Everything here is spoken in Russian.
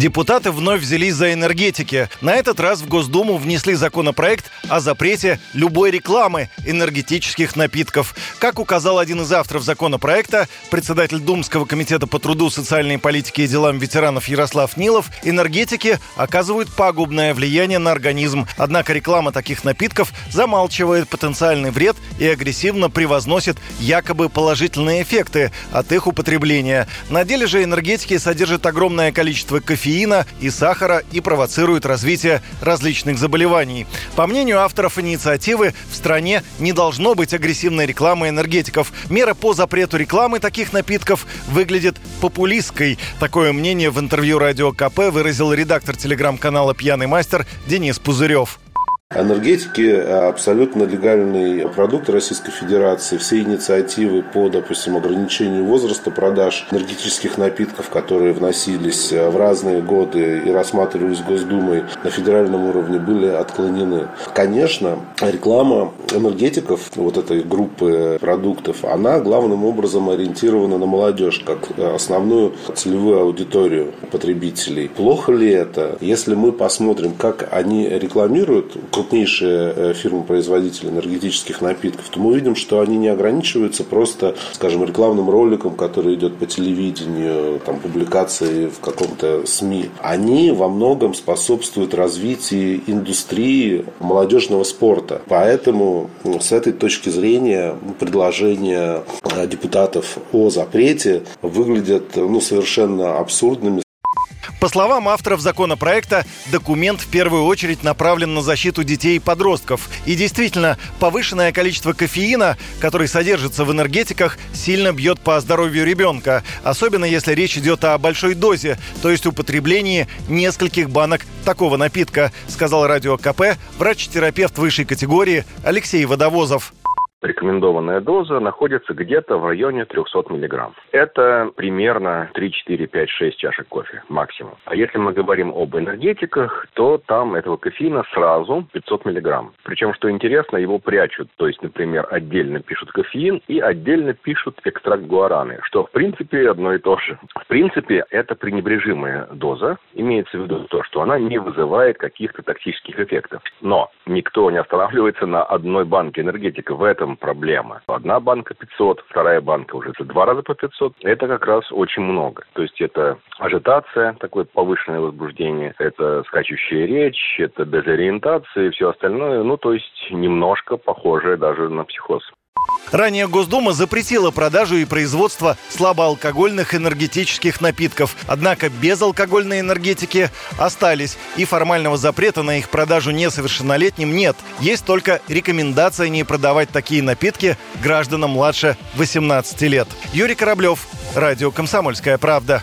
Депутаты вновь взялись за энергетики. На этот раз в Госдуму внесли законопроект о запрете любой рекламы энергетических напитков. Как указал один из авторов законопроекта, председатель Думского комитета по труду, социальной политике и делам ветеранов Ярослав Нилов, энергетики оказывают пагубное влияние на организм. Однако реклама таких напитков замалчивает потенциальный вред и агрессивно превозносит якобы положительные эффекты от их употребления. На деле же энергетики содержат огромное количество кофеина кофеина и сахара и провоцирует развитие различных заболеваний. По мнению авторов инициативы, в стране не должно быть агрессивной рекламы энергетиков. Мера по запрету рекламы таких напитков выглядит популистской. Такое мнение в интервью Радио КП выразил редактор телеграм-канала «Пьяный мастер» Денис Пузырев. Энергетики – абсолютно легальный продукт Российской Федерации. Все инициативы по, допустим, ограничению возраста продаж энергетических напитков, которые вносились в разные годы и рассматривались Госдумой на федеральном уровне, были отклонены. Конечно, реклама энергетиков, вот этой группы продуктов, она главным образом ориентирована на молодежь, как основную целевую аудиторию потребителей. Плохо ли это? Если мы посмотрим, как они рекламируют крупнейшие э, фирмы-производители энергетических напитков, то мы видим, что они не ограничиваются просто, скажем, рекламным роликом, который идет по телевидению, там, публикации в каком-то СМИ. Они во многом способствуют развитию индустрии молодежного спорта. Поэтому с этой точки зрения предложения э, депутатов о запрете выглядят ну, совершенно абсурдными, по словам авторов законопроекта, документ в первую очередь направлен на защиту детей и подростков. И действительно, повышенное количество кофеина, который содержится в энергетиках, сильно бьет по здоровью ребенка. Особенно если речь идет о большой дозе, то есть употреблении нескольких банок такого напитка, сказал радио КП врач-терапевт высшей категории Алексей Водовозов рекомендованная доза находится где-то в районе 300 миллиграмм. Это примерно 3, 4, 5, 6 чашек кофе максимум. А если мы говорим об энергетиках, то там этого кофеина сразу 500 миллиграмм. Причем, что интересно, его прячут. То есть, например, отдельно пишут кофеин и отдельно пишут экстракт гуараны, что в принципе одно и то же. В принципе, это пренебрежимая доза. Имеется в виду то, что она не вызывает каких-то токсических эффектов. Но никто не останавливается на одной банке энергетика. В этом проблема. Одна банка 500, вторая банка уже два раза по 500. Это как раз очень много. То есть это ажитация, такое повышенное возбуждение, это скачущая речь, это дезориентация и все остальное. Ну, то есть немножко похожее даже на психоз. Ранее Госдума запретила продажу и производство слабоалкогольных энергетических напитков. Однако безалкогольные энергетики остались, и формального запрета на их продажу несовершеннолетним нет. Есть только рекомендация не продавать такие напитки гражданам младше 18 лет. Юрий Кораблев, Радио «Комсомольская правда».